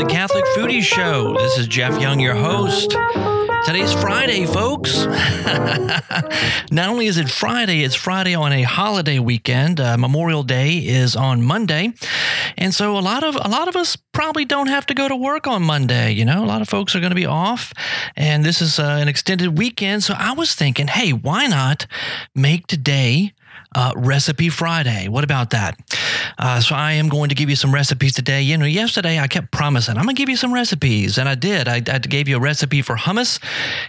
the Catholic Foodie Show. This is Jeff Young, your host. Today's Friday, folks. Not only is it Friday, it's Friday on a holiday weekend. Uh, Memorial Day is on Monday, and so a lot of a lot of us probably don't have to go to work on Monday. You know, a lot of folks are going to be off, and this is uh, an extended weekend. So I was thinking, hey, why not make today uh, Recipe Friday. What about that? Uh, so I am going to give you some recipes today. You know, yesterday I kept promising I'm going to give you some recipes, and I did. I, I gave you a recipe for hummus.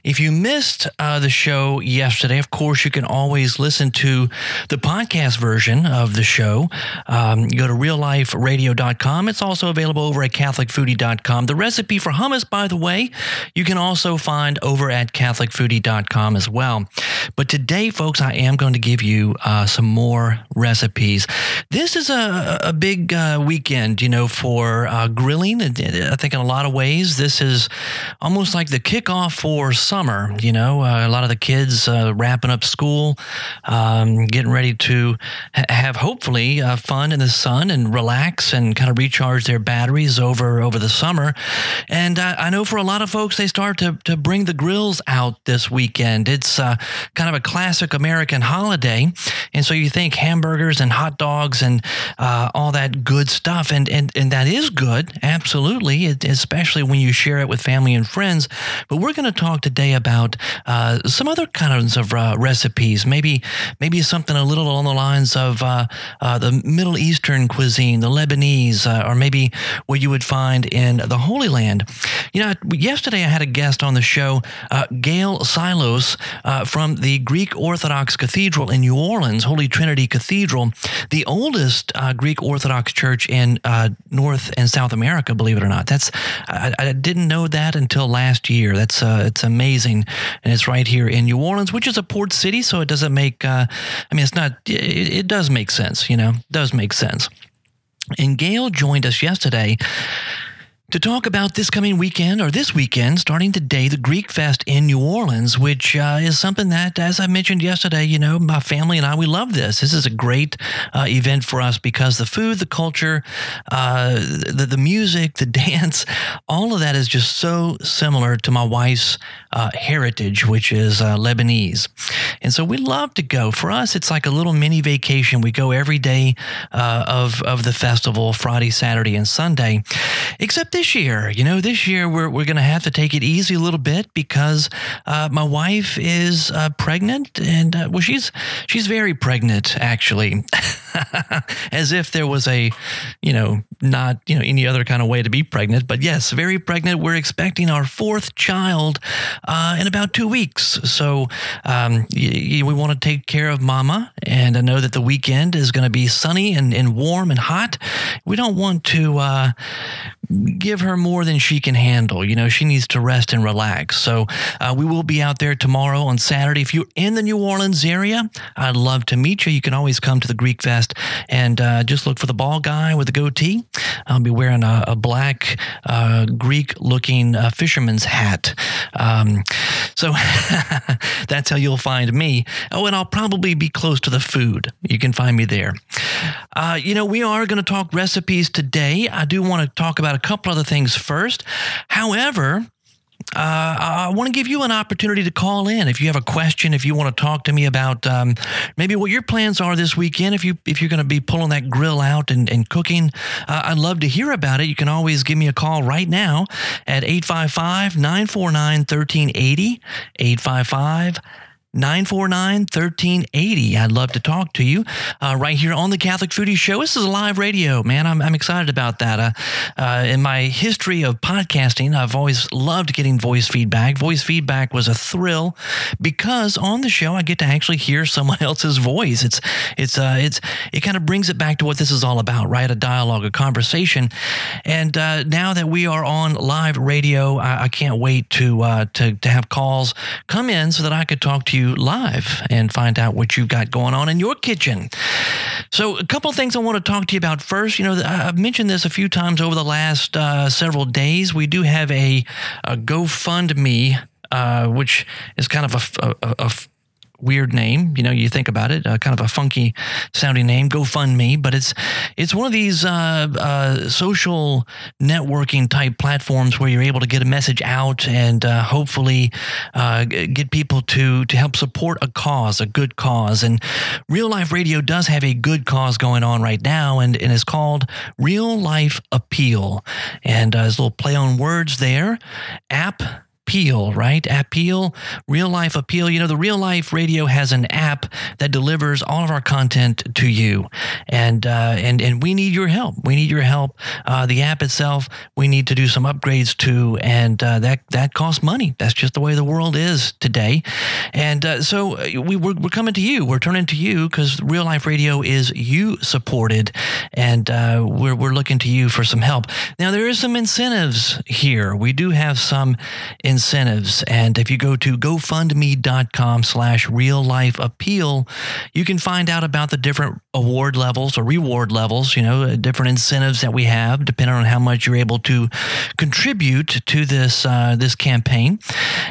If you missed uh, the show yesterday, of course, you can always listen to the podcast version of the show. Um, go to realliferadio.com. It's also available over at catholicfoodie.com. The recipe for hummus, by the way, you can also find over at catholicfoodie.com as well. But today, folks, I am going to give you uh, some more recipes. This is a, a big uh, weekend, you know, for uh, grilling. I think in a lot of ways, this is almost like the kickoff for summer. You know, uh, a lot of the kids uh, wrapping up school, um, getting ready to ha- have hopefully uh, fun in the sun and relax and kind of recharge their batteries over over the summer. And I know for a lot of folks, they start to to bring the grills out this weekend. It's kind of a classic American holiday, and so you think hamburgers and hot dogs and uh, all that good stuff. And, and, and that is good, absolutely, it, especially when you share it with family and friends. But we're going to talk today about uh, some other kinds of uh, recipes, maybe, maybe something a little along the lines of uh, uh, the Middle Eastern cuisine, the Lebanese, uh, or maybe what you would find in the Holy Land. You know, yesterday I had a guest on the show, Gail Silos from the Greek Orthodox Cathedral in New Orleans, Holy Trinity Cathedral, the oldest uh, Greek Orthodox church in uh, North and South America. Believe it or not, that's I, I didn't know that until last year. That's uh, it's amazing, and it's right here in New Orleans, which is a port city, so it doesn't make. Uh, I mean, it's not. It, it does make sense, you know, it does make sense. And Gail joined us yesterday to talk about this coming weekend or this weekend, starting today, the Greek Fest in New Orleans, which uh, is something that, as I mentioned yesterday, you know, my family and I, we love this. This is a great uh, event for us because the food, the culture, uh, the, the music, the dance, all of that is just so similar to my wife's uh, heritage, which is uh, Lebanese. And so we love to go. For us, it's like a little mini vacation. We go every day uh, of, of the festival, Friday, Saturday, and Sunday, except this year. You know, this year we're, we're going to have to take it easy a little bit because uh, my wife is uh, pregnant, and uh, well, she's she's very pregnant actually, as if there was a, you know, not you know any other kind of way to be pregnant. But yes, very pregnant. We're expecting our fourth child uh, in about two weeks, so um, y- y- we want to take care of Mama, and I know that the weekend is going to be sunny and, and warm and hot. We don't want to uh, give her more than she can handle. You know, she needs to rest and relax. So uh, we will be out there tomorrow on Saturday. If you're in the New Orleans area, I'd love to meet you. You can always come to the Greek Fest and uh, just look for the ball guy with the goatee. I'll be wearing a, a black uh, Greek looking uh, fisherman's hat. Um, so that's how you'll find me. Oh, and I'll probably be close to the food. You can find me there. Uh, you know, we are going to talk recipes today. I do want to talk about a couple other things first. However, uh, I want to give you an opportunity to call in if you have a question. If you want to talk to me about um, maybe what your plans are this weekend, if you if you're going to be pulling that grill out and, and cooking, uh, I'd love to hear about it. You can always give me a call right now at 855 949 1380. 855 949 1380. I'd love to talk to you uh, right here on the Catholic Foodie Show. This is live radio, man. I'm, I'm excited about that. Uh, uh, in my history of podcasting, I've always loved getting voice feedback. Voice feedback was a thrill because on the show, I get to actually hear someone else's voice. It's, it's, uh, it's, it kind of brings it back to what this is all about, right? A dialogue, a conversation. And uh, now that we are on live radio, I, I can't wait to, uh, to, to have calls come in so that I could talk to you you live and find out what you've got going on in your kitchen. So, a couple of things I want to talk to you about first. You know, I've mentioned this a few times over the last uh, several days. We do have a, a GoFundMe, uh, which is kind of a, a, a weird name. You know, you think about it, uh, kind of a funky sounding name, GoFundMe, but it's it's one of these uh, uh, social networking type platforms where you're able to get a message out and uh, hopefully uh, get people to to help support a cause, a good cause. And Real Life Radio does have a good cause going on right now, and, and it's called Real Life Appeal. And uh, there's a little play on words there. App appeal, right? Appeal, real life appeal. You know, the real life radio has an app that delivers all of our content to you, and uh, and and we need your help. We need your help. Uh, the app itself, we need to do some upgrades to, and uh, that that costs money. That's just the way the world is today, and uh, so uh, we we're, we're, coming to you. We're turning to you because real life radio is you supported, and uh, we're we're looking to you for some help. Now there is some incentives here. We do have some incentives incentives. And if you go to gofundme.com slash real life appeal, you can find out about the different award levels or reward levels, you know, different incentives that we have depending on how much you're able to contribute to this uh, this campaign.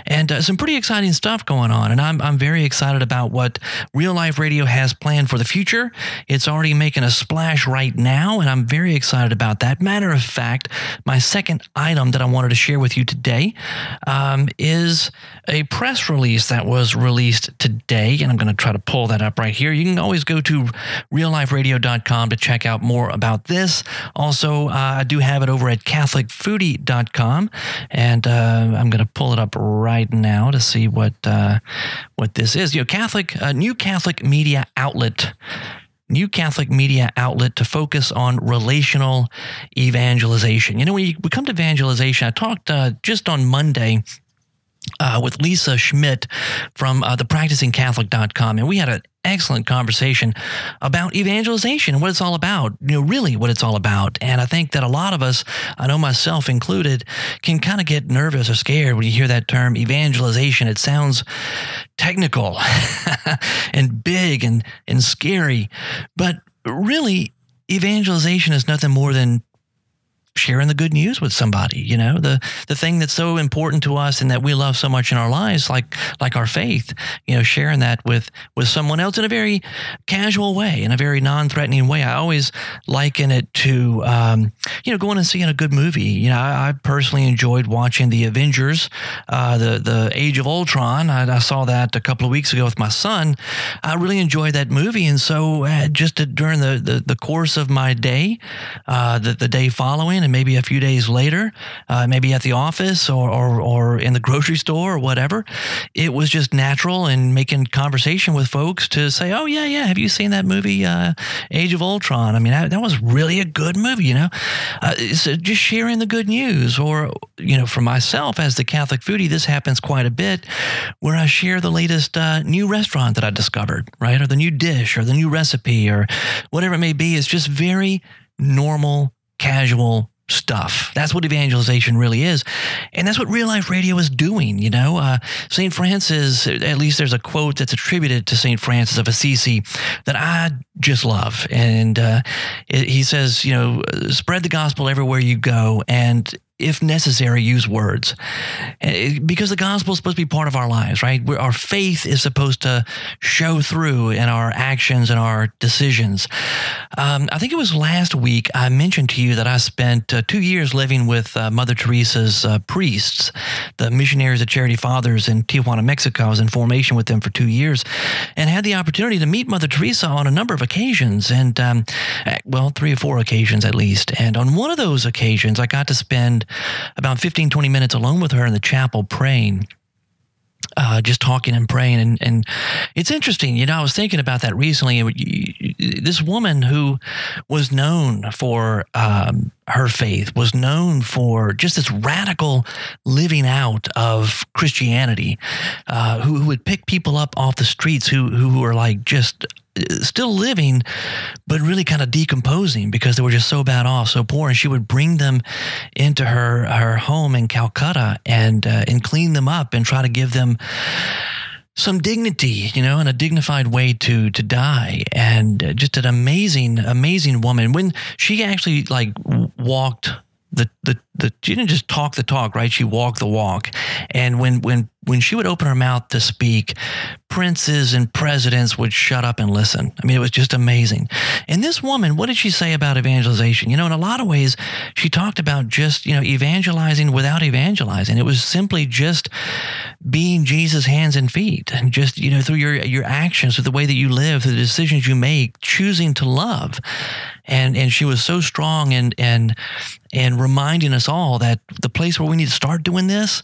And uh, some pretty exciting stuff going on. And I'm, I'm very excited about what Real Life Radio has planned for the future. It's already making a splash right now, and I'm very excited about that. Matter of fact, my second item that I wanted to share with you today um, is a press release that was released today. And I'm going to try to pull that up right here. You can always go to realliferadio.com to check out more about this. Also, uh, I do have it over at catholicfoodie.com. And uh, I'm going to pull it up right now to see what, uh, what this is. You know, Catholic, uh, new Catholic media outlet new Catholic media outlet to focus on relational evangelization. You know, when we come to evangelization, I talked uh, just on Monday uh, with Lisa Schmidt from uh, the practicingcatholic.com. And we had an excellent conversation about evangelization what it's all about, you know, really what it's all about. And I think that a lot of us, I know myself included, can kind of get nervous or scared when you hear that term evangelization. It sounds technical and big and, and scary. But really, evangelization is nothing more than sharing the good news with somebody you know the the thing that's so important to us and that we love so much in our lives like like our faith you know sharing that with with someone else in a very casual way in a very non-threatening way. I always liken it to um, you know going and seeing a good movie. You know i, I personally enjoyed watching the avengers uh, the the age of ultron. I, I, saw that a couple of weeks ago with my son. I really enjoyed that movie. And so uh, just to, during the, the the course of my day uh, the, the day following and maybe a few days later, uh, maybe at the office or, or, or in the grocery store or whatever, it was just natural and making conversation with folks to say, oh, yeah, yeah, have you seen that movie, uh, Age of Ultron? I mean, that, that, was really a good movie, you know? Uh, so just sharing the good news. Or, you know, for myself as the Catholic foodie, this happens quite a bit where I share the latest uh, new restaurant that I discovered, right? Or the new dish or the new recipe or whatever it may be. It's just very normal casual stuff. That's what evangelization really is. And that's what real life radio is doing. You know, uh, St. Francis, at least there's a quote that's attributed to St. Francis of Assisi that I just love. And uh, it, he says, you know, spread the gospel everywhere you go. And if necessary, use words. Because the gospel is supposed to be part of our lives, right? We're, our faith is supposed to show through in our actions and our decisions. Um, I think it was last week I mentioned to you that I spent uh, two years living with uh, Mother Teresa's uh, priests, the missionaries of Charity Fathers in Tijuana, Mexico. I was in formation with them for two years and had the opportunity to meet Mother Teresa on a number of occasions, and um, eh, well, three or four occasions at least. And on one of those occasions, I got to spend about 15, 20 minutes alone with her in the chapel praying. Uh, just talking and praying. And, and it's interesting, you know, I was thinking about that recently. This woman who was known for um, her faith, was known for just this radical living out of Christianity, uh, who, who would pick people up off the streets who, who were like just still living, but really kind of decomposing because they were just so bad off, so poor. And she would bring them into her her home in Calcutta and uh, and clean them up and try to give them some dignity, you know, and a dignified way to to die. And uh, just an amazing, amazing woman. When she actually like walked the, the the she didn't just talk the talk, right? She walked the walk. And when when when she would open her mouth to speak, princes and presidents would shut up and listen. I mean, it was just amazing. And this woman, what did she say about evangelization? You know, in a lot of ways, she talked about just, you know, evangelizing without evangelizing. It was simply just being Jesus' hands and feet and just, you know, through your your actions, through the way that you live, through the decisions you make, choosing to love. And and she was so strong and and and reminding us all that the place where we need to start doing this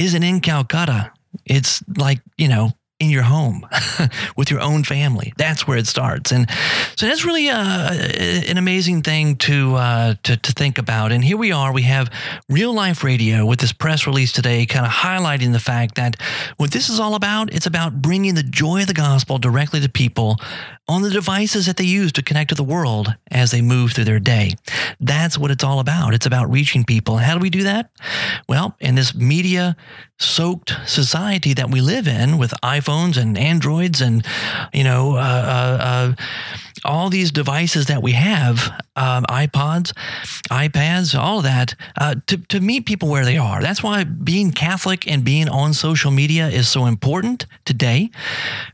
isn't in Calcutta. It's like, you know, in your home with your own family. That's where it starts. And so that's really uh, an amazing thing to, uh, to, to think about. And here we are. We have real life radio with this press release today, kind of highlighting the fact that what this is all about, it's about bringing the joy of the gospel directly to people on the devices that they use to connect to the world as they move through their day. That's what it's all about. It's about reaching people. How do we do that? Well, in this media soaked society that we live in with iPhones and Androids and, you know, uh, uh, uh, all these devices that we have, um, iPods, iPads, all that, uh, to, to meet people where they are. That's why being Catholic and being on social media is so important today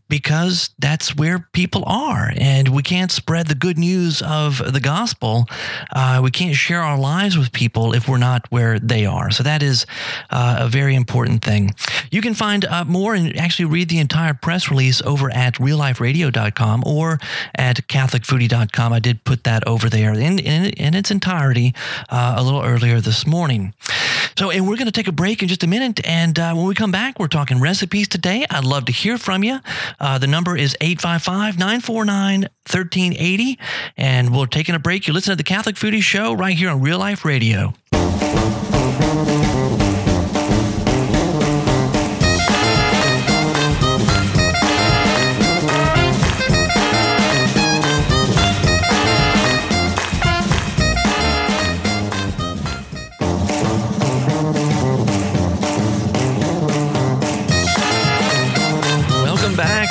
because that's where people are. And we can't spread the good news of the gospel. Uh, we can't share our lives with people if we're not where they are. So that is uh, a very important thing. You can find uh, more and actually read the entire press release over at realliferadio.com or at CatholicFoodie.com. I did put that over there in, in, in its entirety uh, a little earlier this morning. So, and we're going to take a break in just a minute. And uh, when we come back, we're talking recipes today. I'd love to hear from you. Uh, the number is 855 949 1380. And we're taking a break. You listen to the Catholic Foodie Show right here on Real Life Radio. Back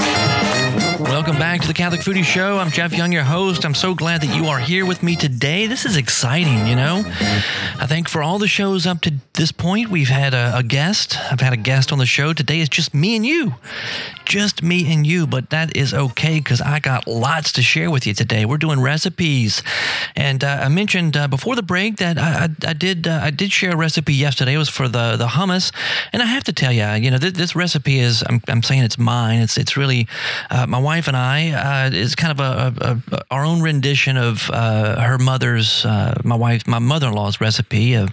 Welcome back to the Catholic Foodie Show. I'm Jeff Young, your host. I'm so glad that you are here with me today. This is exciting, you know. I think for all the shows up to this point, we've had a, a guest. I've had a guest on the show. Today is just me and you just me and you, but that is okay because I got lots to share with you today. We're doing recipes, and uh, I mentioned uh, before the break that I, I, I did uh, I did share a recipe yesterday. It was for the the hummus, and I have to tell you, you know, this, this recipe is I'm, I'm saying it's mine. It's it's really uh, my wife and I uh, is kind of a, a, a, our own rendition of uh, her mother's my wife my mother in law's recipe of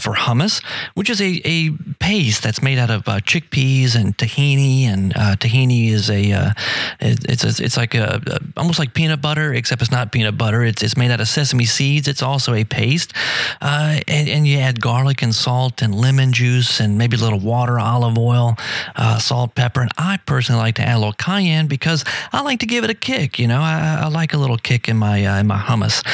for hummus, which is a, a paste that's made out of chickpeas and tahini and tahini is a uh, it's a, it's like a, a, almost like peanut butter, except it's not peanut butter. It's it's made out of sesame seeds. It's also a paste, uh, and, and, you add garlic and salt and lemon juice and maybe a little water, olive oil, uh, salt, pepper. And I personally like to add a little cayenne because I like to give it a kick. You know, I, I like a little kick in my uh, in my hummus.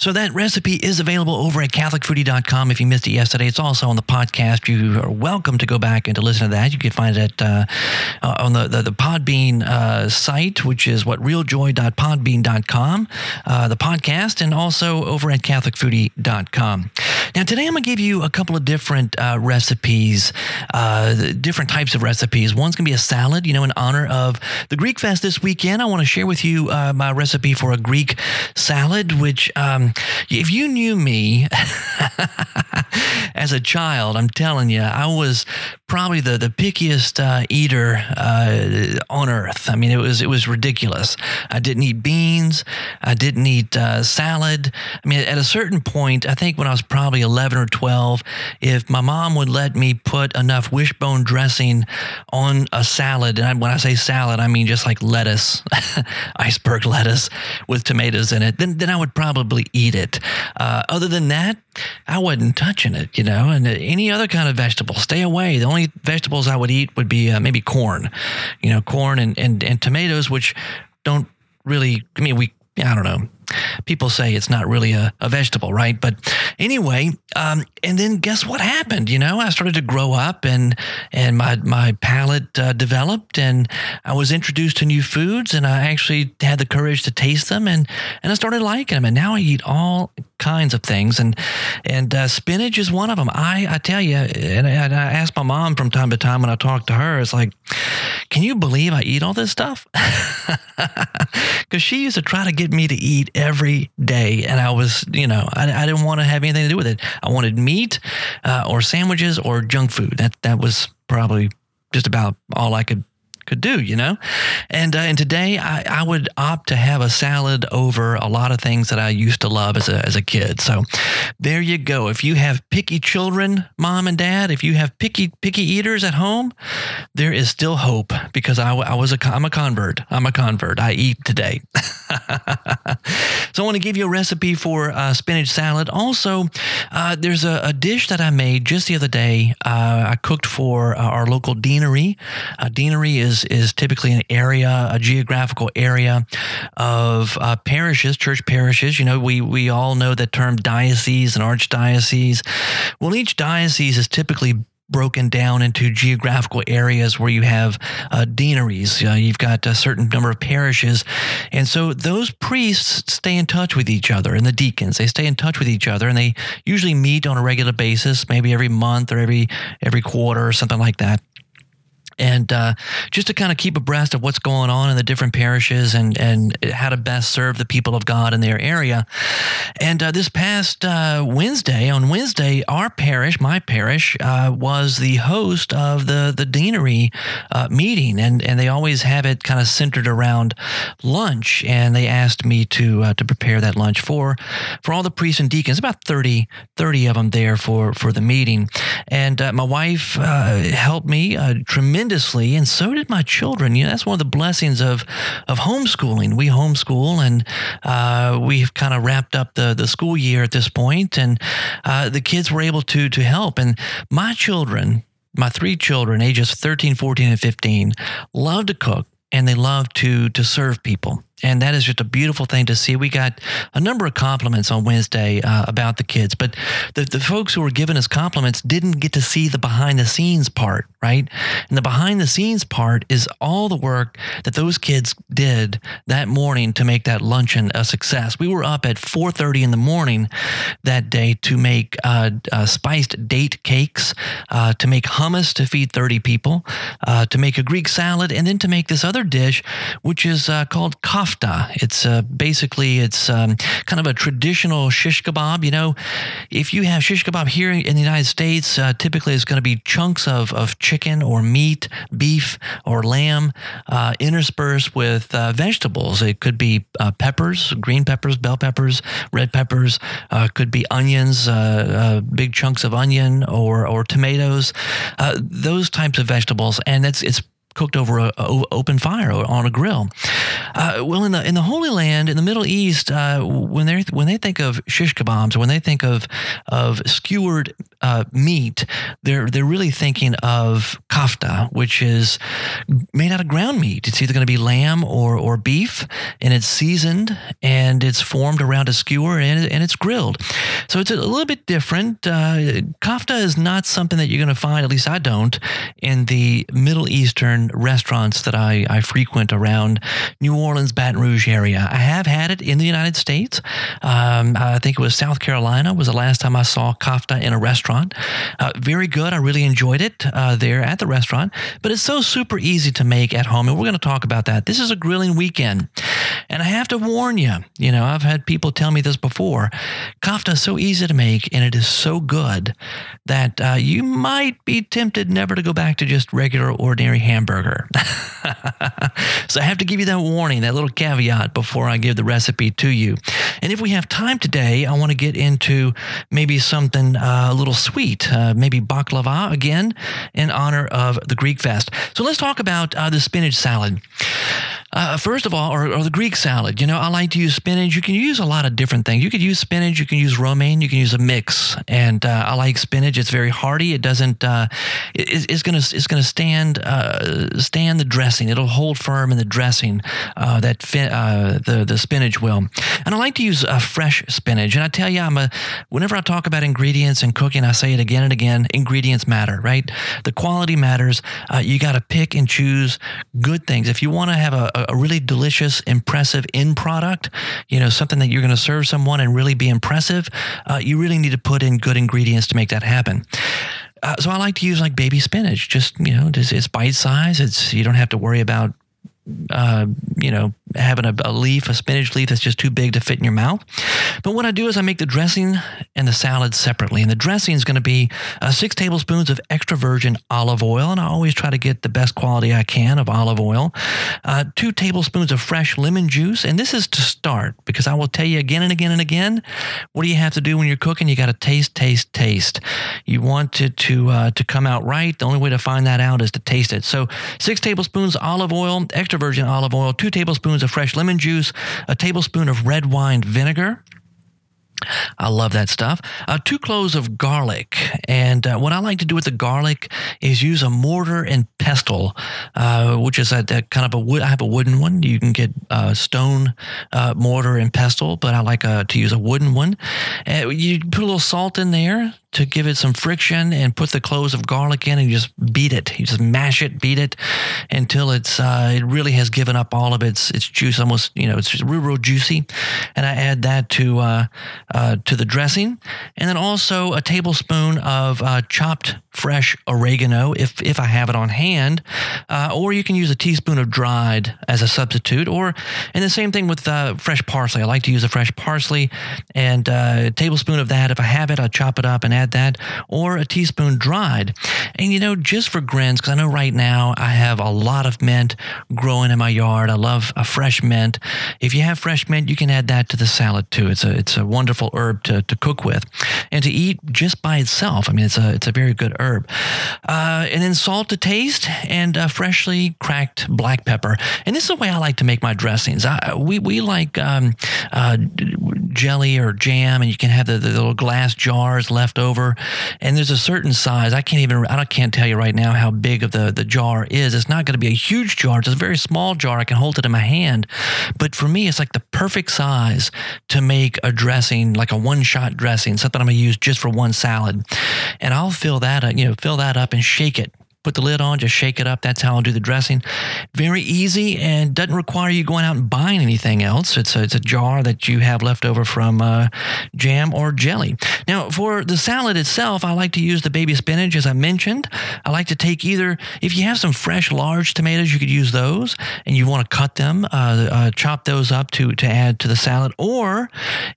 So that recipe is available over at CatholicFoodie.com. If you missed it yesterday, it's also on the podcast. You are welcome to go back and to listen to that. You can find it uh, uh, on the the, the Podbean uh, site, which is what realjoy.podbean.com, uh, the podcast, and also over at CatholicFoodie.com. Now, today I'm going to give you a couple of different uh, recipes, uh, different types of recipes. One's going to be a salad, you know, in honor of the Greek Fest this weekend. I want to share with you uh, my recipe for a Greek salad, which, um, if you knew me as a child, I'm telling you, I was probably the the pickiest uh, eater uh, on earth. I mean, it was it was ridiculous. I didn't eat beans. I didn't eat uh, salad. I mean, at a certain point, I think when I was probably eleven or twelve, if my mom would let me put enough wishbone dressing on a salad, and when I say salad, I mean just like lettuce, iceberg lettuce with tomatoes in it, then then I would probably eat it. Uh, other than that, I wasn't touching it, you know. And any other kind of vegetable, stay away. The only vegetables I would eat would be uh, maybe corn, you know, corn and, and, and tomatoes, which don't really, I mean, we, I don't know. People say it's not really a, a vegetable, right? But anyway, um, and then guess what happened? You know, I started to grow up and and my my palate uh, developed, and I was introduced to new foods, and I actually had the courage to taste them, and and I started liking them, and now I eat all kinds of things, and and uh, spinach is one of them. I I tell you, and I, and I ask my mom from time to time when I talk to her, it's like, can you believe I eat all this stuff? Because she used to try to get me to eat every day, and I was, you know, I, I didn't want to have anything to do with it. I wanted meat, uh, or sandwiches, or junk food. That that was probably just about all I could could do, you know? And uh, and today I, I would opt to have a salad over a lot of things that I used to love as a, as a kid. So there you go. If you have picky children, mom and dad, if you have picky picky eaters at home, there is still hope because I, I was a I'm a convert. I'm a convert. I eat today. so I want to give you a recipe for uh, spinach salad. Also, uh, there's a, a, dish that I made just the other day. Uh, I cooked for uh, our local deanery. A deanery is is is typically an area, a geographical area of uh, parishes, church parishes. You know, we we all know the term diocese and archdiocese. Well, each diocese is typically broken down into geographical areas where you have uh, deaneries. Uh, you've got a certain number of parishes. And so those priests stay in touch with each other and the deacons, they stay in touch with each other and they usually meet on a regular basis, maybe every month or every, every quarter or something like that and uh, just to kind of keep abreast of what's going on in the different parishes and and how to best serve the people of God in their area. And uh, this past uh, Wednesday, on Wednesday, our parish, my parish, uh, was the host of the the deanery uh, meeting, and and they always have it kind of centered around lunch. And they asked me to uh, to prepare that lunch for for all the priests and deacons, about 30, 30 of them there for for the meeting. And my wife helped me tremendously tremendously, and so did my children. You know, that's one of the blessings of of homeschooling. We homeschool, and uh, we've kind of wrapped up the the school year at this point, and uh, the kids were able to to help. And my children, my three children, ages 13, 14, and 15, love to cook and they love to to serve people and that is just a beautiful thing to see. We got a number of compliments on Wednesday uh, about the kids, but the, the folks who were giving us compliments didn't get to see the behind the scenes part, right? And the behind the scenes part is all the work that those kids did that morning to make that luncheon a success. We were up at 4:30 in the morning that day to make uh, uh, spiced date cakes, uh, to make hummus to feed 30 people, uh, to make a Greek salad, and then to make this other dish, which is uh, called coffee kofta. It's uh, basically it's um, kind of a traditional shish kebab. You know, if you have shish kebab here in the United States, uh, typically it's going to be chunks of, of chicken or meat, beef or lamb, uh, interspersed with uh, vegetables. It could be uh, peppers, green peppers, bell peppers, red peppers. Uh, could be onions, big chunks of onion or or tomatoes. those types of vegetables, and it's it's cooked over a, a open fire or on a grill. Uh, well, in the in the Holy Land, in the Middle East, uh, when they when they think of shish kebabs, when they think of of skewered uh, meat, they're they're really thinking of kofta, which is made out of ground meat. It's either going to be lamb or or beef, and it's seasoned and it's formed around a skewer and, and it's grilled. So it's a little bit different. Uh, kofta is not something that you're going to find, at least I don't, in the Middle Eastern restaurants that I, I frequent around New Orleans, Baton Rouge area. I have had it in the United States. Um, I think it was South Carolina was the last time I saw kofta in a restaurant. Uh, very good. I really enjoyed it uh, there at the restaurant, but it's so super easy to make at home. And we're going to talk about that. This is a grilling weekend. And I have to warn you, you know, I've had people tell me this before. Kofta is so easy to make and it is so good that uh, you might be tempted never to go back to just regular, ordinary hamburger. so I have to give you that warning, that little caveat before I give the recipe to you. And if we have time today, I want to get into maybe something uh, a little sweet, uh, maybe baklava again, in honor of the Greek fest. So let's talk about uh, the spinach salad. Uh, first of all, or, or, the Greek salad. You know, I like to use spinach. You can use a lot of different things. You could use spinach. You can use romaine. You can use a mix. And uh, I like spinach. It's very hearty. It doesn't. Uh, it, it's gonna it's gonna stand stand the dressing. It'll hold firm in the dressing uh, that fi- uh, the the spinach will. And I like to use uh, fresh spinach. And I tell you, I'm a whenever I talk about ingredients and cooking, I say it again and again. Ingredients matter, right? The quality matters. Uh, you got to pick and choose good things. If you want to have a, a really delicious, impressive end product, you know, something that you're going to serve someone and really be impressive, uh, you really need to put in good ingredients to make that happen. Uh, so I like to use like baby spinach. Just you know, it's, it's bite size. It's you don't have to worry about uh, you know, having a, a, leaf, a spinach leaf that's just too big to fit in your mouth. But what I do is I make the dressing and the salad separately. And the dressing is going to be uh, six tablespoons of extra virgin olive oil. And I always try to get the best quality I can of olive oil. Uh, two tablespoons of fresh lemon juice. And this is to start because I will tell you again and again and again what do you have to do when you're cooking? You got to taste, taste, taste. You want it to, uh, to come out right. The only way to find that out is to taste it. So six tablespoons olive oil, extra virgin olive oil, two tablespoons of fresh lemon juice, a tablespoon of red wine vinegar. I love that stuff. Uh, two cloves of garlic. And uh, what I like to do with the garlic is use a mortar and pestle, uh, which is a, a, kind of a wood. I have a wooden one. You can get a stone uh, mortar and pestle, but I like uh, to use a wooden one. Uh, you put a little salt in there, to give it some friction and put the cloves of garlic in and just beat it. You just mash it, beat it until it's uh, it really has given up all of its its juice. Almost you know it's real real juicy. And I add that to uh, uh, to the dressing, and then also a tablespoon of uh, chopped fresh oregano if if I have it on hand, uh, or you can use a teaspoon of dried as a substitute. Or and the same thing with uh, fresh parsley. I like to use a fresh parsley and a tablespoon of that if I have it. I chop it up and add add that, or a teaspoon dried. And you know, just for grins, because I know right now I have a lot of mint growing in my yard. I love a fresh mint. If you have fresh mint, you can add that to the salad too. It's a it's a wonderful herb to, to cook with, and to eat just by itself. I mean, it's a it's a very good herb. Uh, and then salt to taste, and freshly cracked black pepper. And this is the way I like to make my dressings. I, we we like um, uh, jelly or jam, and you can have the, the little glass jars left over over. And there's a certain size. I can't even, I can't tell you right now how big of the, the jar is. It's not going to be a huge jar. It's a very small jar. I can hold it in my hand. But for me, it's like the perfect size to make a dressing, like a one shot dressing, something I'm going to use just for one salad. And I'll fill that, up, you know, fill that up and shake it put the lid on, just shake it up. That's how I'll do the dressing. Very easy and doesn't require you going out and buying anything else. It's a, it's a jar that you have left over from uh, jam or jelly. Now, for the salad itself, I like to use the baby spinach, as I mentioned. I like to take either, if you have some fresh large tomatoes, you could use those and you want to cut them, uh, uh, chop those up to, to add to the salad. Or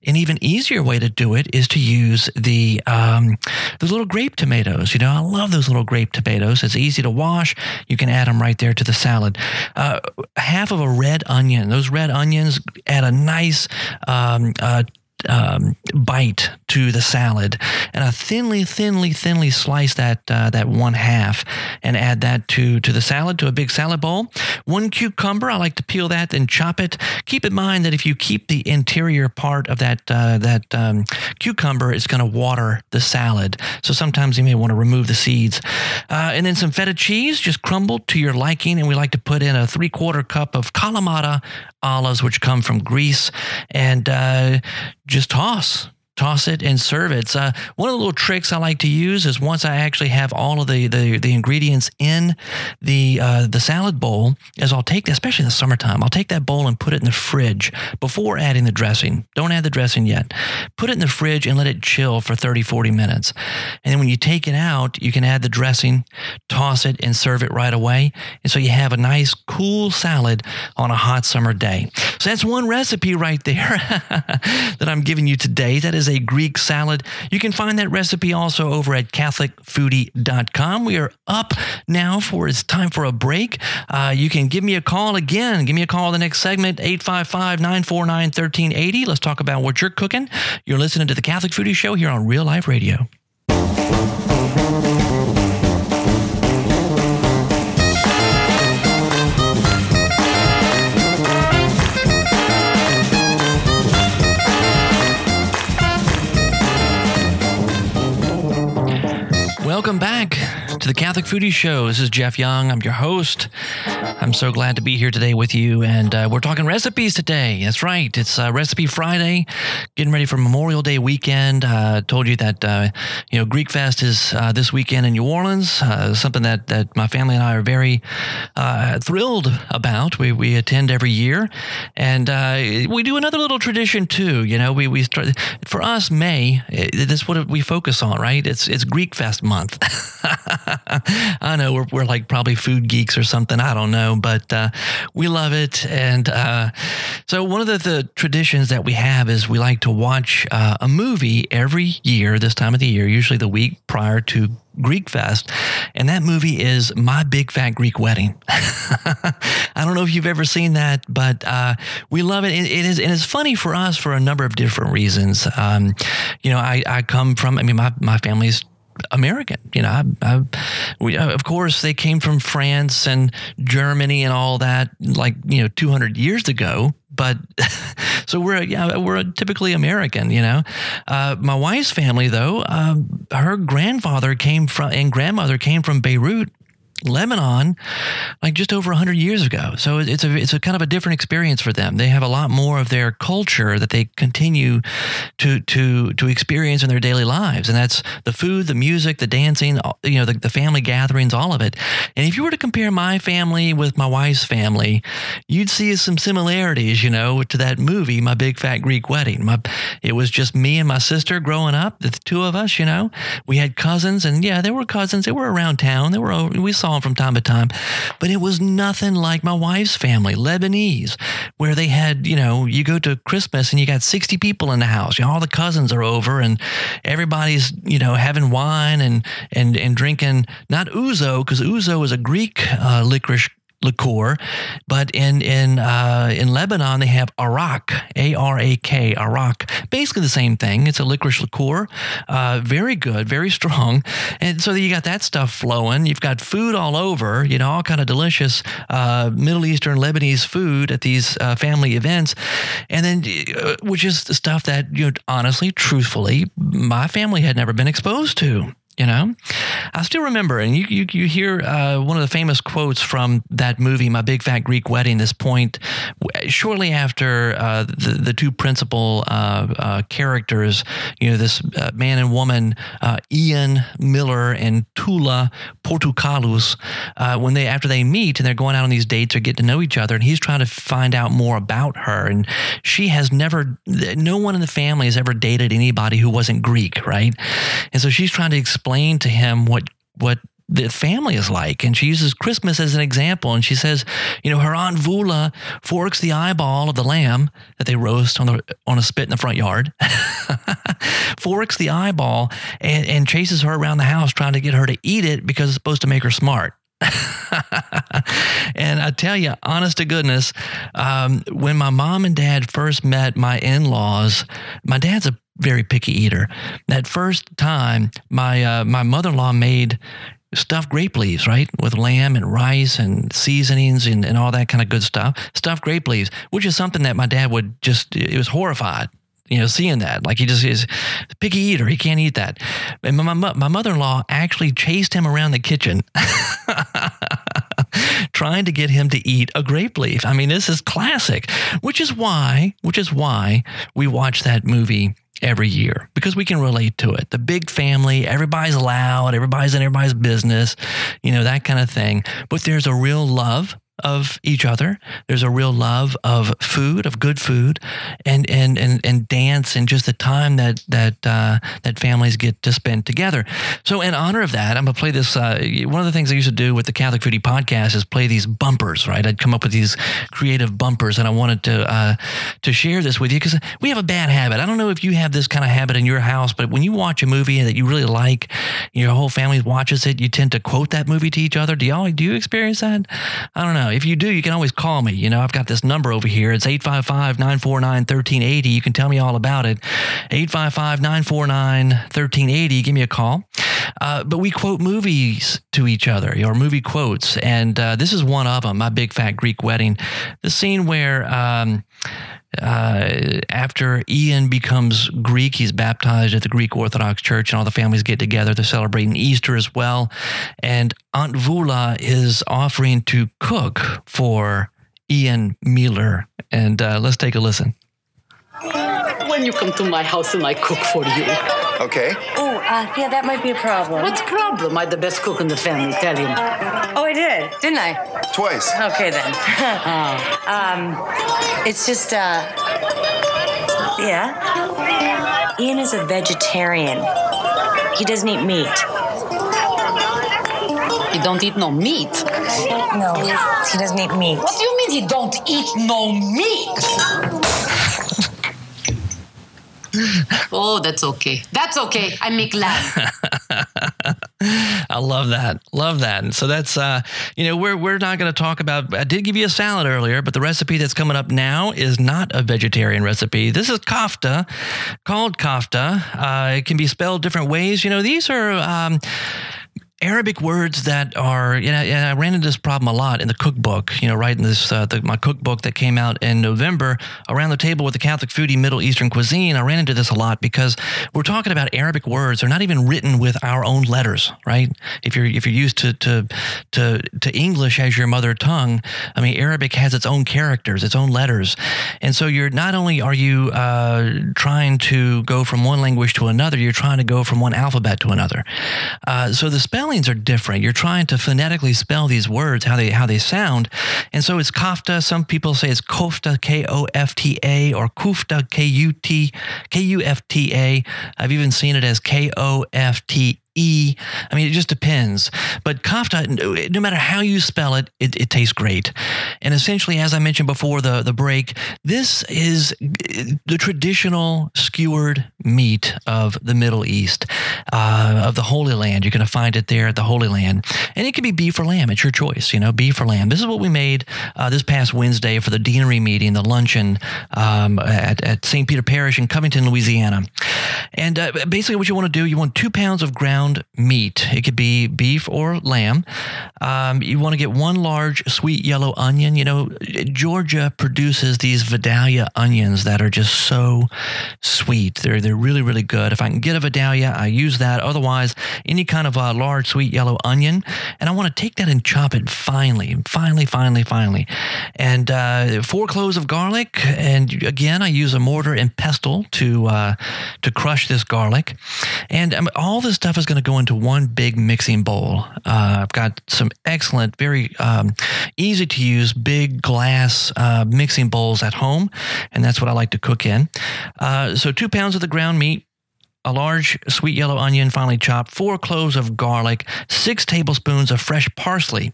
an even easier way to do it is to use the, um, the little grape tomatoes. You know, I love those little grape tomatoes. It's easy to wash. You can add them right there to the salad. Uh, half of a red onion. Those red onions add a nice um, uh, um, bite to the salad, and I thinly, thinly, thinly slice that uh, that one half and add that to to the salad to a big salad bowl. One cucumber, I like to peel that and chop it. Keep in mind that if you keep the interior part of that uh, that um, cucumber, it's going to water the salad. So sometimes you may want to remove the seeds, uh, and then some feta cheese, just crumbled to your liking, and we like to put in a three quarter cup of Kalamata olives, which come from Greece, and uh, just toss toss it and serve it. Uh, one of the little tricks I like to use is once I actually have all of the the, the ingredients in the uh, the salad bowl, is I'll take, especially in the summertime, I'll take that bowl and put it in the fridge before adding the dressing. Don't add the dressing yet. Put it in the fridge and let it chill for 30, 40 minutes. And then when you take it out, you can add the dressing, toss it, and serve it right away. And so you have a nice, cool salad on a hot summer day. So that's one recipe right there that I'm giving you today. That is a Greek salad. You can find that recipe also over at CatholicFoodie.com. We are up now for it's time for a break. Uh, you can give me a call again. Give me a call the next segment, 855 949 1380. Let's talk about what you're cooking. You're listening to the Catholic Foodie Show here on Real Life Radio. Welcome back to the Catholic Foodie Show. This is Jeff Young. I'm your host. I'm so glad to be here today with you. And uh, we're talking recipes today. That's right. It's uh, Recipe Friday, getting ready for Memorial Day weekend. Uh, told you that, uh, you know, Greek Fest is uh, this weekend in New Orleans, uh, something that, that my family and I are very thrilled about. We, we attend every year. And we do another little tradition too. You know, we, we start, for us, May, that's what we focus on, right? It's, it's Greek Fest month. I know we're, we're like probably food geeks or something. I don't know, but uh, we love it. And uh, so, one of the, the, traditions that we have is we like to watch uh, a movie every year, this time of the year, usually the week prior to Greek Fest. And that movie is My Big Fat Greek Wedding. I don't know if you've ever seen that, but uh, we love it. it. It is, and it's funny for us for a number of different reasons. Um, you know, I, I come from, I mean, my, my family's American. You know, I, I, we, uh, of course, they came from France and Germany and all that, like you know, 200 years ago. But so we're yeah, we're typically American. You know, uh, my wife's family though, uh, her grandfather came from and grandmother came from Beirut Lebanon, like just over 100 years ago. So it's a it's a kind of a different experience for them. They have a lot more of their culture that they continue to to to experience in their daily lives, and that's the food, the music, the dancing, you know, the, the family gatherings, all of it. And if you were to compare my family with my wife's family, you'd see some similarities, you know, to that movie, My Big Fat Greek Wedding. My, it was just me and my sister growing up, the two of us, you know. We had cousins, and yeah, they were cousins. They were around town. They were we saw saw them from time to time, but it was nothing like my wife's family, Lebanese, where they had, you know, you go to Christmas and you got 60 people in the house. You know, all the cousins are over and everybody's, you know, having wine and, and, and drinking not ouzo, because ouzo is a Greek uh, licorice liqueur, but in in uh, in Lebanon they have arak, A R A K, arak. Basically the same thing. It's a licorice liqueur, uh, very good, very strong, and so you got that stuff flowing. You've got food all over, you know, all kind of delicious uh, Middle Eastern Lebanese food at these uh, family events, and then uh, which is the stuff that you know, honestly, truthfully, my family had never been exposed to. You know, I still remember, and you you, you hear uh, one of the famous quotes from that movie, My Big Fat Greek Wedding. This point, shortly after uh, the the two principal uh, uh characters, you know, this uh, man and woman, uh, Ian Miller and Toula Portokalos, when they after they meet and they're going out on these dates or get to know each other, and he's trying to find out more about her, and she has never, no one in the family has ever dated anybody who wasn't Greek, right? And so she's trying to explain explain to him what what the family is like. And she uses Christmas as an example. And she says, you know, her aunt Voula forks the eyeball of the lamb that they roast on the on a spit in the front yard, forks the eyeball and, and chases her around the house trying to get her to eat it because it's supposed to make her smart. and I tell you, honest to goodness, um, when my mom and dad first met my in laws, my dad's a very picky eater. That first time, my uh, my mother in law made stuffed grape leaves, right, with lamb and rice and seasonings and, and all that kind of good stuff. Stuffed grape leaves, which is something that my dad would just, it was horrified you know, seeing that. Like he just is picky eater. He can't eat that. And my, my, my mother in law actually chased him around the kitchen. trying to get him to eat a grape leaf. I mean, this is classic, which is why, which is why we watch that movie every year because we can relate to it. The big family, everybody's loud, everybody's in everybody's business, you know, that kind of thing. But there's a real love of each other. There's a real love of food, of good food, and and and and dance, and just the time that that uh, that families get to spend together. So, in honor of that, I'm gonna play this. Uh, one of the things I used to do with the Catholic Foodie podcast is play these bumpers. Right, I'd come up with these creative bumpers, and I wanted to uh, to share this with you because we have a bad habit. I don't know if you have this kind of habit in your house, but when you watch a movie that you really like, your whole family watches it, you tend to quote that movie to each other. Do y'all do you experience that? I don't know if you do, you can always call me. You know, I've got this number over here. It's 855 949 1380. You can tell me all about it. 855 949 1380. Give me a call. Uh, but we quote movies to each other, or movie quotes, and uh, this is one of them. My big fat Greek wedding, the scene where. Um, uh, after Ian becomes Greek, he's baptized at the Greek Orthodox Church, and all the families get together. They're celebrating Easter as well. And Aunt Voula is offering to cook for Ian Miller. And uh, let's take a listen. When you come to my house and I cook for you. Okay. Oh, uh, yeah, that might be a problem. What's the problem? I'm the best cook in the family, tell him. Oh, I did, didn't I? Twice. Okay then. um, it's just, uh, yeah. Ian is a vegetarian. He doesn't eat meat. He don't eat no meat. No, he doesn't eat meat. What do you mean he don't eat no meat? Oh, that's okay. That's okay. I make lamb. I love that. Love that. And so that's uh, you know, we're we're not to talk about I did give you a salad earlier, but the recipe that's coming up now is not a vegetarian recipe. This is kofta, called kofta. Uh, it can be spelled different ways. You know, these are um, Arabic words that are, you know, and I ran into this problem a lot in the cookbook, you know, writing this, uh, the, my cookbook that came out in November around the table with the Catholic foodie Middle Eastern cuisine. I ran into this a lot because we're talking about Arabic words. They're not even written with our own letters, right? If you're, if you're used to, to, to, to English as your mother tongue, I mean, Arabic has its own characters, its own letters. And so you're not only are you uh, trying to go from one language to another, you're trying to go from one alphabet to another. Uh, so the spelling spellings are different. You're trying to phonetically spell these words how they how they sound, and so it's kofta. Some people say it's kofta, K O F T A, or kufta, K U T K U F T A. I've even seen it as K O F T E. I mean, it just depends. But kofta, no matter how you spell it, it, it, tastes great. And essentially, as I mentioned before the, the break, this is the traditional skewered meat of the Middle East, uh, of the Holy Land. You're going to find it there at the Holy Land. And it can be beef or lamb. It's your choice, you know, beef or lamb. This is what we made uh, this past Wednesday for the deanery meeting, the luncheon um, at, at St. Peter Parish in Covington, Louisiana. And uh, basically, what you want to do, you want two pounds of ground ground meat. It could be beef or lamb. Um, you want to get one large sweet yellow onion. You know, Georgia produces these Vidalia onions that are just so sweet. They're they're really really good. If I can get a Vidalia, I use that. Otherwise, any kind of a large sweet yellow onion, and I want to take that and chop it finely, finely, finely, finely, and uh, four cloves of garlic. And again, I use a mortar and pestle to uh, to crush this garlic, and um, all this stuff is going to go into one big mixing bowl. Uh, I've got some excellent, very um, easy to use big glass uh, mixing bowls at home, and that's what I like to cook in. Uh, so, two pounds of the ground meat, a large sweet yellow onion finely chopped, four cloves of garlic, six tablespoons of fresh parsley.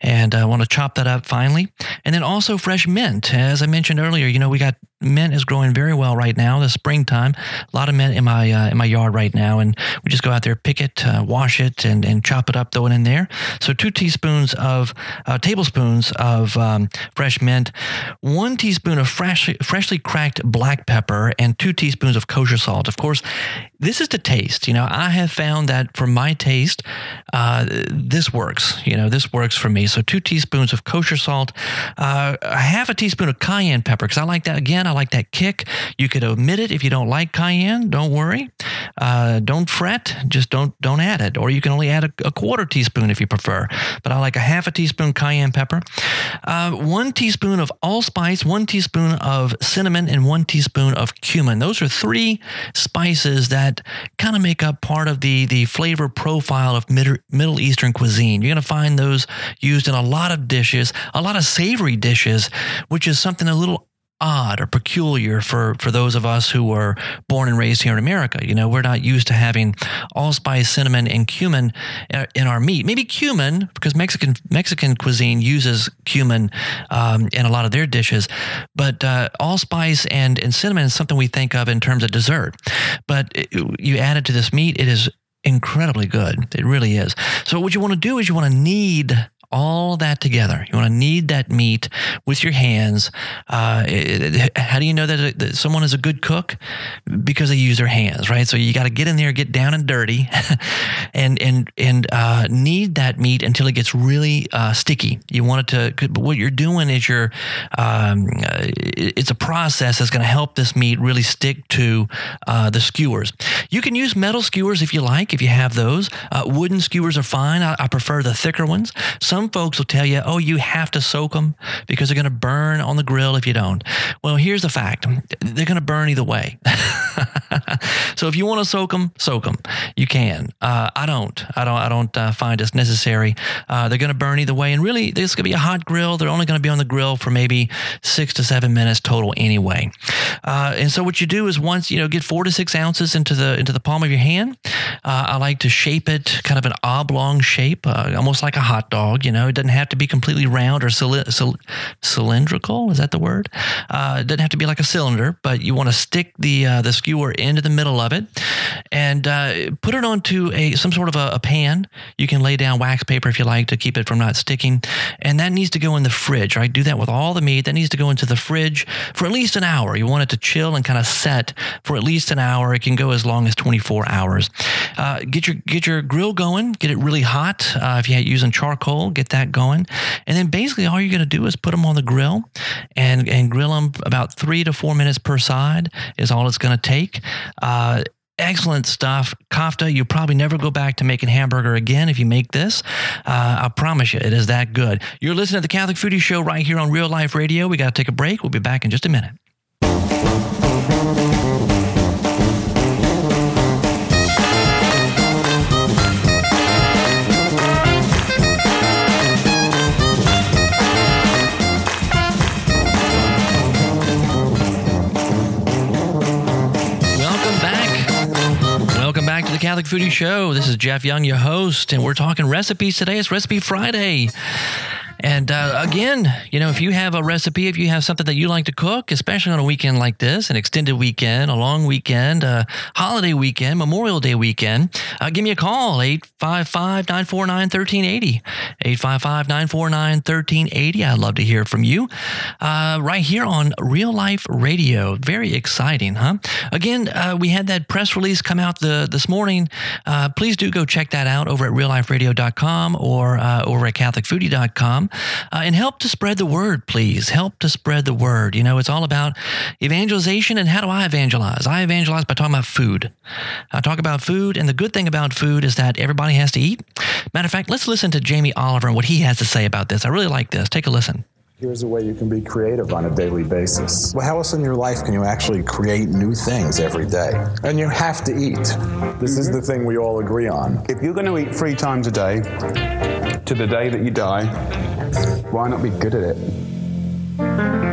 And I want to chop that up finely. And then also fresh mint. As I mentioned earlier, you know, we got mint is growing very well right now. The springtime, a lot of mint in my uh, in my yard right now, and we just go out there, pick it, uh, wash it, and and chop it up, throw it in there. So two teaspoons of uh, tablespoons of um, fresh mint, one teaspoon of freshly freshly cracked black pepper, and two teaspoons of kosher salt. Of course, this is to taste. You know, I have found that for my taste, uh, this works. You know, this works for me. So two teaspoons of kosher salt, uh, a half a teaspoon of cayenne pepper, because I like that again. I like that kick. You could omit it if you don't like cayenne. Don't worry. Uh, don't fret. Just don't don't add it. Or you can only add a, a, quarter teaspoon if you prefer. But I like a half a teaspoon cayenne pepper, uh, one teaspoon of allspice, one teaspoon of cinnamon, and one teaspoon of cumin. Those are three spices that kind of make up part of the the flavor profile of Middle Eastern cuisine. You're going to find those used in a lot of dishes, a lot of savory dishes, which is something a little odd or peculiar for, for those of us who were born and raised here in America. You know, we're not used to having allspice, cinnamon, and cumin uh, in our meat. Maybe cumin, because Mexican Mexican cuisine uses cumin um, in a lot of their dishes, but uh, allspice and, and cinnamon is something we think of in terms of dessert. But it, you add it to this meat, it is incredibly good. It really is. So what you want to do is you want to knead all that together. You want to knead that meat with your hands. Uh, it, it, how do you know that, that, someone is a good cook? Because they use their hands, right? So you got to get in there, get down and dirty, and and and uh, knead that meat until it gets really uh, sticky. You want it to. What you're doing is you're. Um, it's a process that's going to help this meat really stick to uh, the skewers. You can use metal skewers if you like, if you have those. Uh, wooden skewers are fine. I, I prefer the thicker ones. Some folks will tell you, oh, you have to soak them because they're going to burn on the grill if you don't. Well, here's the fact they're going to burn either way. so if you want to soak them, soak them. You can. Uh, I don't. I don't. I don't uh, find it's necessary. Uh, they're going to burn either way, and really, this to be a hot grill. They're only going to be on the grill for maybe six to seven minutes total, anyway. Uh, and so what you do is once you know get four to six ounces into the into the palm of your hand. Uh, I like to shape it kind of an oblong shape, uh, almost like a hot dog. You know, it doesn't have to be completely round or cylindrical. Is that the word? it doesn't have to be like a cylinder, but you want to stick the the skewer into the middle of it and uh, put it onto a some sort of a, a, pan. You can lay down wax paper if you like to keep it from not sticking, and that needs to go in the fridge. Right, do that with all the meat. That needs to go into the fridge for at least an hour. You want it to chill and kind of set for at least an hour. It can go as long as 24 hours. Uh, get your get your grill going. Get it really hot. Uh, if you're using charcoal, get that going, and then basically all you're going to do is put them on the grill and and grill them about three to four minutes per side is all it's going to take. Uh, excellent stuff. Kofta, you probably never go back to making hamburger again if you make this. Uh, I promise you, it is that good. You're listening to the Catholic Foodie Show right here on Real Life Radio. We got to take a break. We'll be back in just a minute. The Catholic Foodie Show. This is Jeff Young, your host, and we're talking recipes today. It's Recipe Friday. And uh, again, you know, if you have a recipe, if you have something that you like to cook, especially on a weekend like this, an extended weekend, a long weekend, a holiday weekend, Memorial Day weekend, uh, give me a call, 855 949 1380. 855 949 1380. I'd love to hear from you uh, right here on Real Life Radio. Very exciting, huh? Again, uh, we had that press release come out the, this morning. Uh, please do go check that out over at realliferadio.com or uh, over at catholicfoodie.com uh, and help to spread the word, please. Help to spread the word. You know, it's all about evangelization. And how do I evangelize? I evangelize by talking about food. I talk about food. And the good thing about food is that everybody has to eat. Matter of fact, let's listen to Jamie Oliver and what he has to say about this. I really like this. Take a listen. Here's a way you can be creative on a daily basis. Well, how else in your life can you actually create new things every day? And you have to eat. This mm-hmm. is the thing we all agree on. If you're going to eat three times a day to the day that you die, why not be good at it?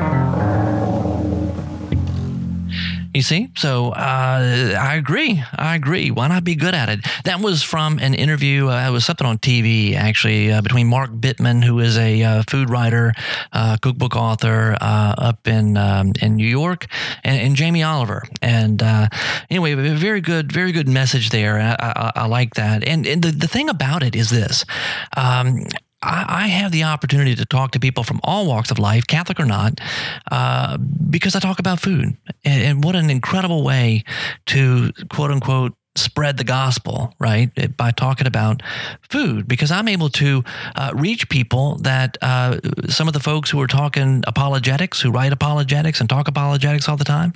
You see? So uh, I agree. I agree. Why not be good at it? That was from an interview. Uh, it was something on TV, actually, uh, between Mark Bittman, who is a uh, food writer, uh, cookbook author uh, up in um, in New York, and, and Jamie Oliver. And anyway, a very good, very good message there. I, I, I like that. And, and the, the thing about it is this. Um, I, I, have the opportunity to talk to people from all walks of life, Catholic or not, uh, because I talk about food. And, and, what an incredible way to quote unquote spread the gospel, right? By talking about food, because I'm able to uh, reach people that uh, some of the folks who are talking apologetics, who write apologetics and talk apologetics all the time,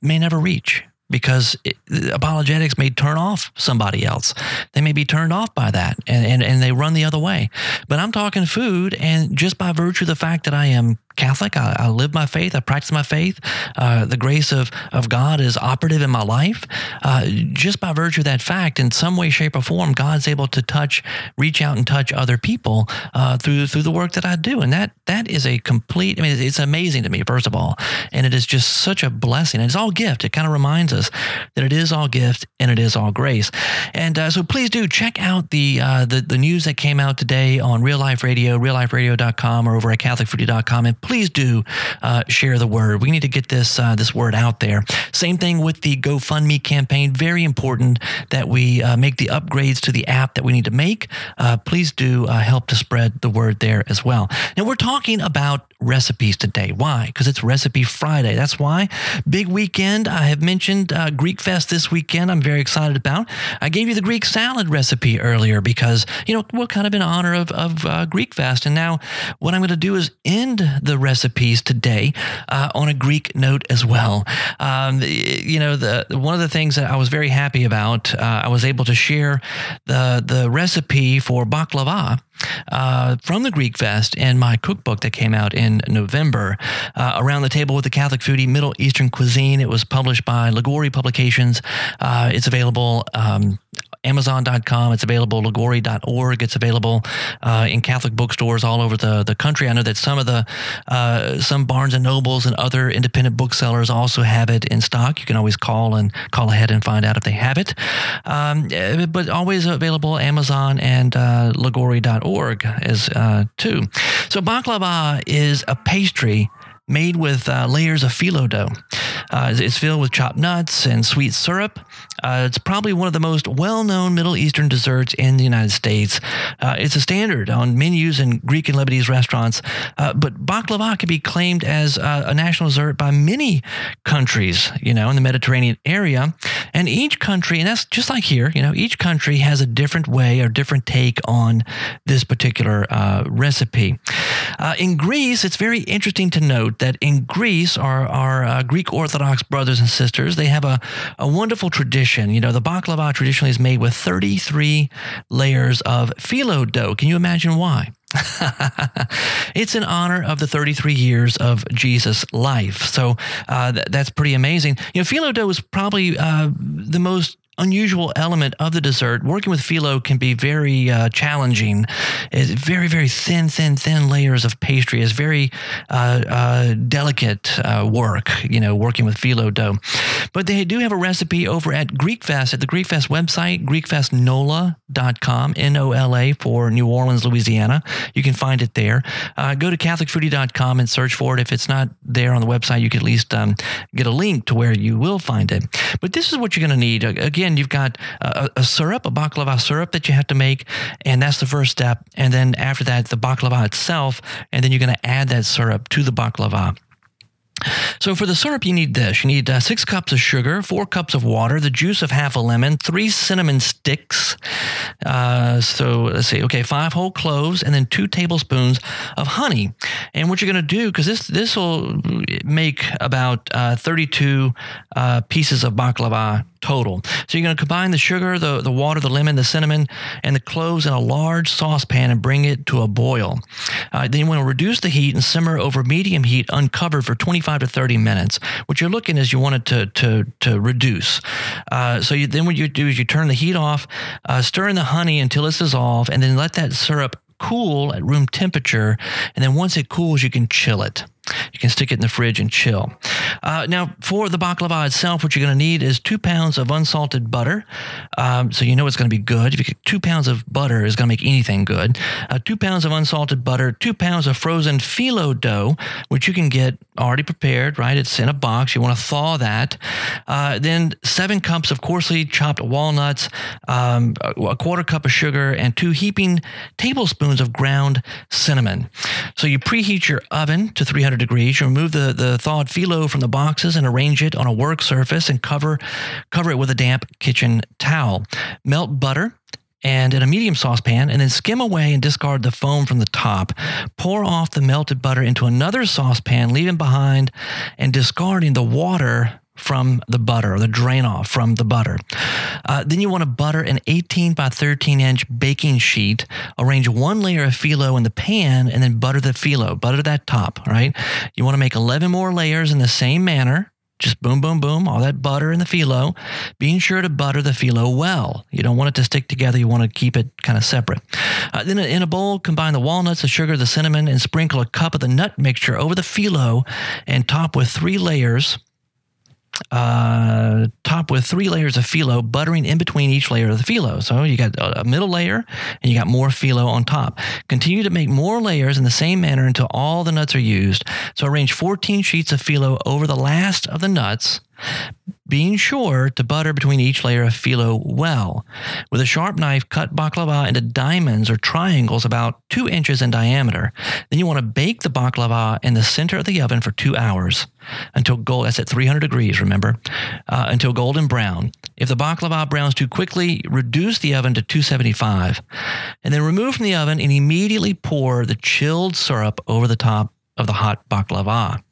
may never reach because it, apologetics may turn off somebody else. They may be turned off by that and, and, and they run the other way. But I'm talking food, and just by virtue of the fact that I am Catholic. I, I, live my faith. I practice my faith. Uh, the grace of, of God is operative in my life. Uh, just by virtue of that fact, in some way, shape, or form, God's able to touch, reach out and touch other people uh, through through the work that I do, and that that is a complete. I mean, it's amazing to me, first of all, and it is just such a blessing. And it's all gift. It kind of reminds us that it is all gift and it is all grace. And uh, so, please do check out the uh, the the news that came out today on Real Life Radio, realliferadio.com, or over at CatholicFoodie.com, and please do uh, share the word. We need to get this uh, this word out there. Same thing with the GoFundMe campaign. Very important that we uh, make the upgrades to the app that we need to make. Uh, please do uh, help to spread the word there as well. Now we're talking about recipes today. Why? Because it's Recipe Friday. That's why. Big weekend. I have mentioned uh, Greek Fest this weekend. I'm very excited about. I gave you the Greek salad recipe earlier because you know we're kind of in honor of of Greek Fest, and now what I'm going to do is end the recipes today uh, on a Greek note as well. Um, you know, the one of the things that I was very happy about, uh, I was able to share the the recipe for baklava uh, from the Greek Fest in my cookbook that came out in November. Uh, Around the Table with the Catholic Foodie Middle Eastern Cuisine. It was published by Liguori Publications. Uh, it's available. Um, Amazon.com. It's available. Liguori.org. It's available uh, in Catholic bookstores all over the, the country. I know that some of the uh, some Barnes and Nobles and other independent booksellers also have it in stock. You can always call and call ahead and find out if they have it. Um, eh, but always available Amazon and uh, Liguori.org is uh, too. So baklava is a pastry made with uh, layers of phyllo dough. Uh, it's filled with chopped nuts and sweet syrup. Uh, it's probably one of the most well known Middle Eastern desserts in the United States. Uh, it's a standard on menus in Greek and Lebanese restaurants, uh, but baklava can be claimed as uh, a national dessert by many countries, you know, in the Mediterranean area. And each country, and that's just like here, you know, each country has a different way or different take on this particular recipe. in Greece, it's very interesting to note that in Greece, our, our Greek Orthodox brothers and sisters, they have a, a wonderful tradition. You know, the baklava traditionally is made with 33 layers of phyllo dough. Can you imagine why? it's in honor of the 33 years of Jesus' life. So uh, th- that's pretty amazing. You know, phyllo dough is probably uh, the most unusual element of the dessert. Working with phyllo can be very uh, challenging. It's very, very thin, thin, thin layers of pastry. It's very uh, uh, delicate uh, work, you know, working with phyllo dough. But they do have a recipe over at GreekFest, at the GreekFest website, greekfestnola.com, N-O-L-A for New Orleans, Louisiana. You can find it there. Uh, go to catholicfoodie.com and search for it. If it's not there on the website, you can at least um, get a link to where you will find it. But this is what you're going to need. Again, again, you've got a, a, syrup, a baklava syrup that you have to make, and that's the first step. And then after that, the baklava itself, and then you're going to add that syrup to the baklava. So for the syrup, you need this. You need uh, six cups of sugar, four cups of water, the juice of half a lemon, three cinnamon sticks. Uh, so let's see. Okay, five whole cloves, and then two tablespoons of honey. And what you're going to do, because this this will make about uh, 32 uh, pieces of baklava total. So you're going to combine the sugar, the, the water, the lemon, the cinnamon, and the cloves in a large saucepan and bring it to a boil. Uh, then you want to reduce the heat and simmer over medium heat uncovered for 25 to 30 minutes. What you're looking is you want it to, to, to reduce. Uh, so you, then what you do is you turn the heat off, uh, stir in the honey until it's dissolved, and then let that syrup cool at room temperature. And then once it cools, you can chill it. You can stick it in the fridge and chill. Uh, now, for the baklava itself, what you're going to need is two pounds of unsalted butter. Um, so you know it's going to be good. If you get two pounds of butter is going to make anything good. Uh, two pounds of unsalted butter, two pounds of frozen phyllo dough, which you can get already prepared, right? It's in a box. You want to thaw that. Uh, then seven cups of coarsely chopped walnuts, um, a quarter cup of sugar, and two heaping tablespoons of ground cinnamon. So you preheat your oven to 300 300 degrees. You remove the, the thawed phyllo from the boxes and arrange it on a work surface and cover, cover it with a damp kitchen towel. Melt butter and in a medium saucepan, and then skim away and discard the foam from the top. Pour off the melted butter into another saucepan, leaving behind and discarding the water from the butter the drain off from the butter. Uh, then you want to butter an 18 by 13 inch baking sheet. Arrange one layer of phyllo in the pan and then butter the phyllo. Butter that top, right? You want to make 11 more layers in the same manner. Just boom, boom, boom, all that butter in the phyllo. Being sure to butter the phyllo well. You don't want it to stick together. You want to keep it kind of separate. Uh, then in a bowl, combine the walnuts, the sugar, the cinnamon, and sprinkle a cup of the nut mixture over the phyllo and top with three layers uh, top with three layers of phyllo, buttering in between each layer of the phyllo. So you got a middle layer and you got more phyllo on top. Continue to make more layers in the same manner until all the nuts are used. So arrange 14 sheets of phyllo over the last of the nuts being sure to butter between each layer of phyllo well. With a sharp knife, cut baklava into diamonds or triangles about two inches in diameter. Then you want to bake the baklava in the center of the oven for two hours until gold. That's at 300 degrees, remember, uh, until golden brown. If the baklava browns too quickly, reduce the oven to 275, and then remove from the oven and immediately pour the chilled syrup over the top of the hot baklava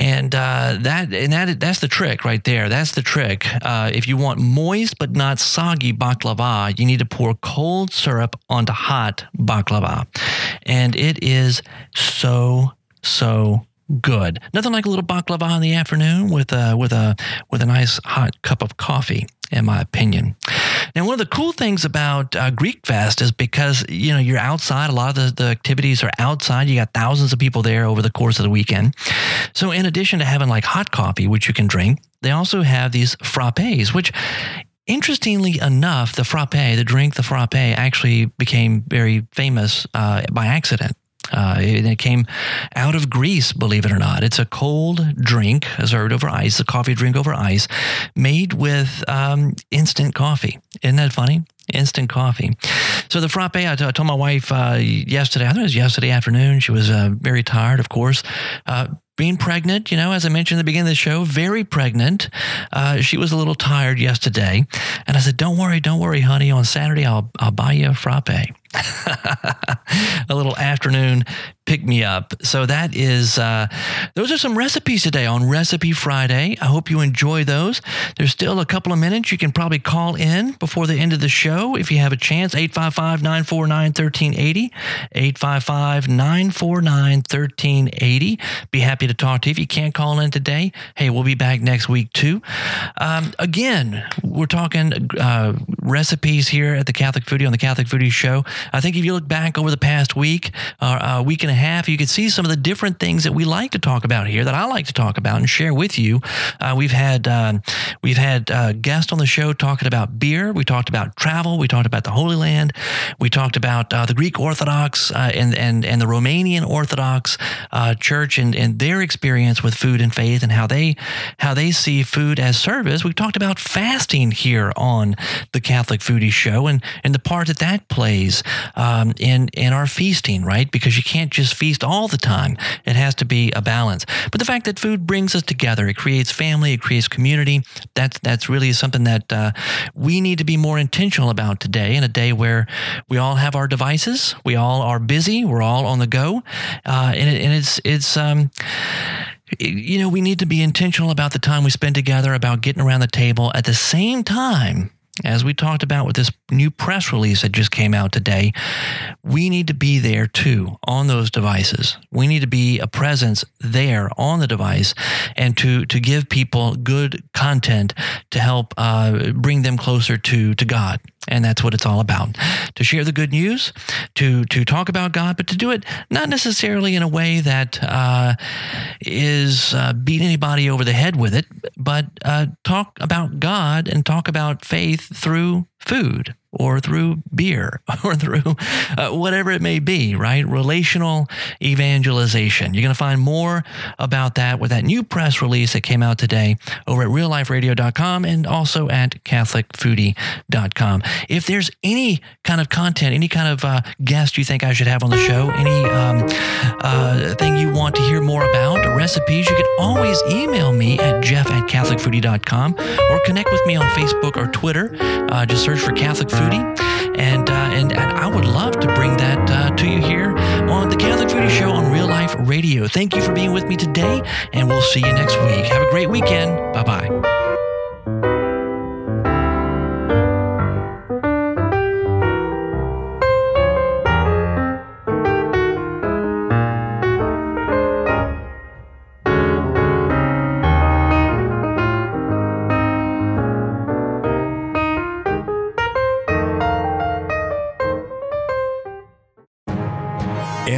and uh, that and that that's the trick right there. That's the trick. Uh, if you want moist but not soggy baklava, you need to pour cold syrup onto hot baklava, and it is so so good. Nothing like a little baklava in the afternoon with a with a with a nice hot cup of coffee in my opinion. Now, one of the cool things about uh, Greek Fest is because you know you're outside. A lot of the, the activities are outside. You got thousands of people there over the course of the weekend. So, in addition to having like hot coffee, which you can drink, they also have these frappes, which Interestingly enough, the frappe, the drink, the frappe, actually became very famous uh, by accident. Uh, it, came out of Greece, believe it or not. It's a cold drink served over ice, a coffee drink over ice, made with um, instant coffee. Isn't that funny? Instant coffee. So the frappe, I, t- I told my wife uh, yesterday, I think it was yesterday afternoon. She was uh, very tired, of course uh, being pregnant, you know, as I mentioned at the beginning of the show, very pregnant. Uh, she was a little tired yesterday. And I said, Don't worry, don't worry, honey. On Saturday, I'll, I'll buy you a frappe. a little afternoon pick me up. So that is, uh, those are some recipes today on Recipe Friday. I hope you enjoy those. There's still a couple of minutes. You can probably call in before the end of the show if you have a chance. 855 949 1380. 855 949 1380. Be happy to talk to you. If you can't call in today, hey, we'll be back next week too. Um, again, we're talking uh, recipes here at the Catholic Foodie on the Catholic Foodie Show. I think if you look back over the past week, uh, a week and a half, you can see some of the different things that we like to talk about here that I like to talk about and share with you. Uh, we've had um, we've had uh, guests on the show talking about beer. We talked about travel. We talked about the Holy Land. We talked about uh, the Greek Orthodox uh, and and and the Romanian Orthodox uh, Church and and their experience with food and faith and how they how they see food as service. We talked about fasting here on the Catholic Foodie Show and and the part that that plays um, in in our feasting, right? Because you can't just feast all the time. It has to be a balance. But the fact that food brings us together, it creates family, it creates community. That's that's really something that uh, we need to be more intentional about today. In a day where we all have our devices, we all are busy, we're all on the go, uh, and, it, and it's it's. Um, you know, we need to be intentional about the time we spend together, about getting around the table. At the same time, as we talked about with this new press release that just came out today, we need to be there too on those devices. We need to be a presence there on the device and to, to give people good content to help uh, bring them closer to, to God and that's what it's all about. To share the good news to to talk about god but to do it not necessarily in a way that uh, is uh, beat anybody over the head with it but uh, talk about god and talk about faith through food or through beer or through uh, whatever it may be, right? Relational evangelization. You're going to find more about that with that new press release that came out today over at realliferadio.com and also at catholicfoodie.com. If there's any kind of content, any kind of uh, guest you think I should have on the show, any um, uh, thing you want to hear more about, recipes, you can always email me at jeff at catholicfoodie.com or connect with me on Facebook or Twitter. Uh, just search for Catholic Foodie, and uh, and, and I would love to bring that uh, to you here on the Catholic Foodie Show on Real Life Radio. Thank you for being with me today, and we'll see you next week. Have a great weekend. Bye bye.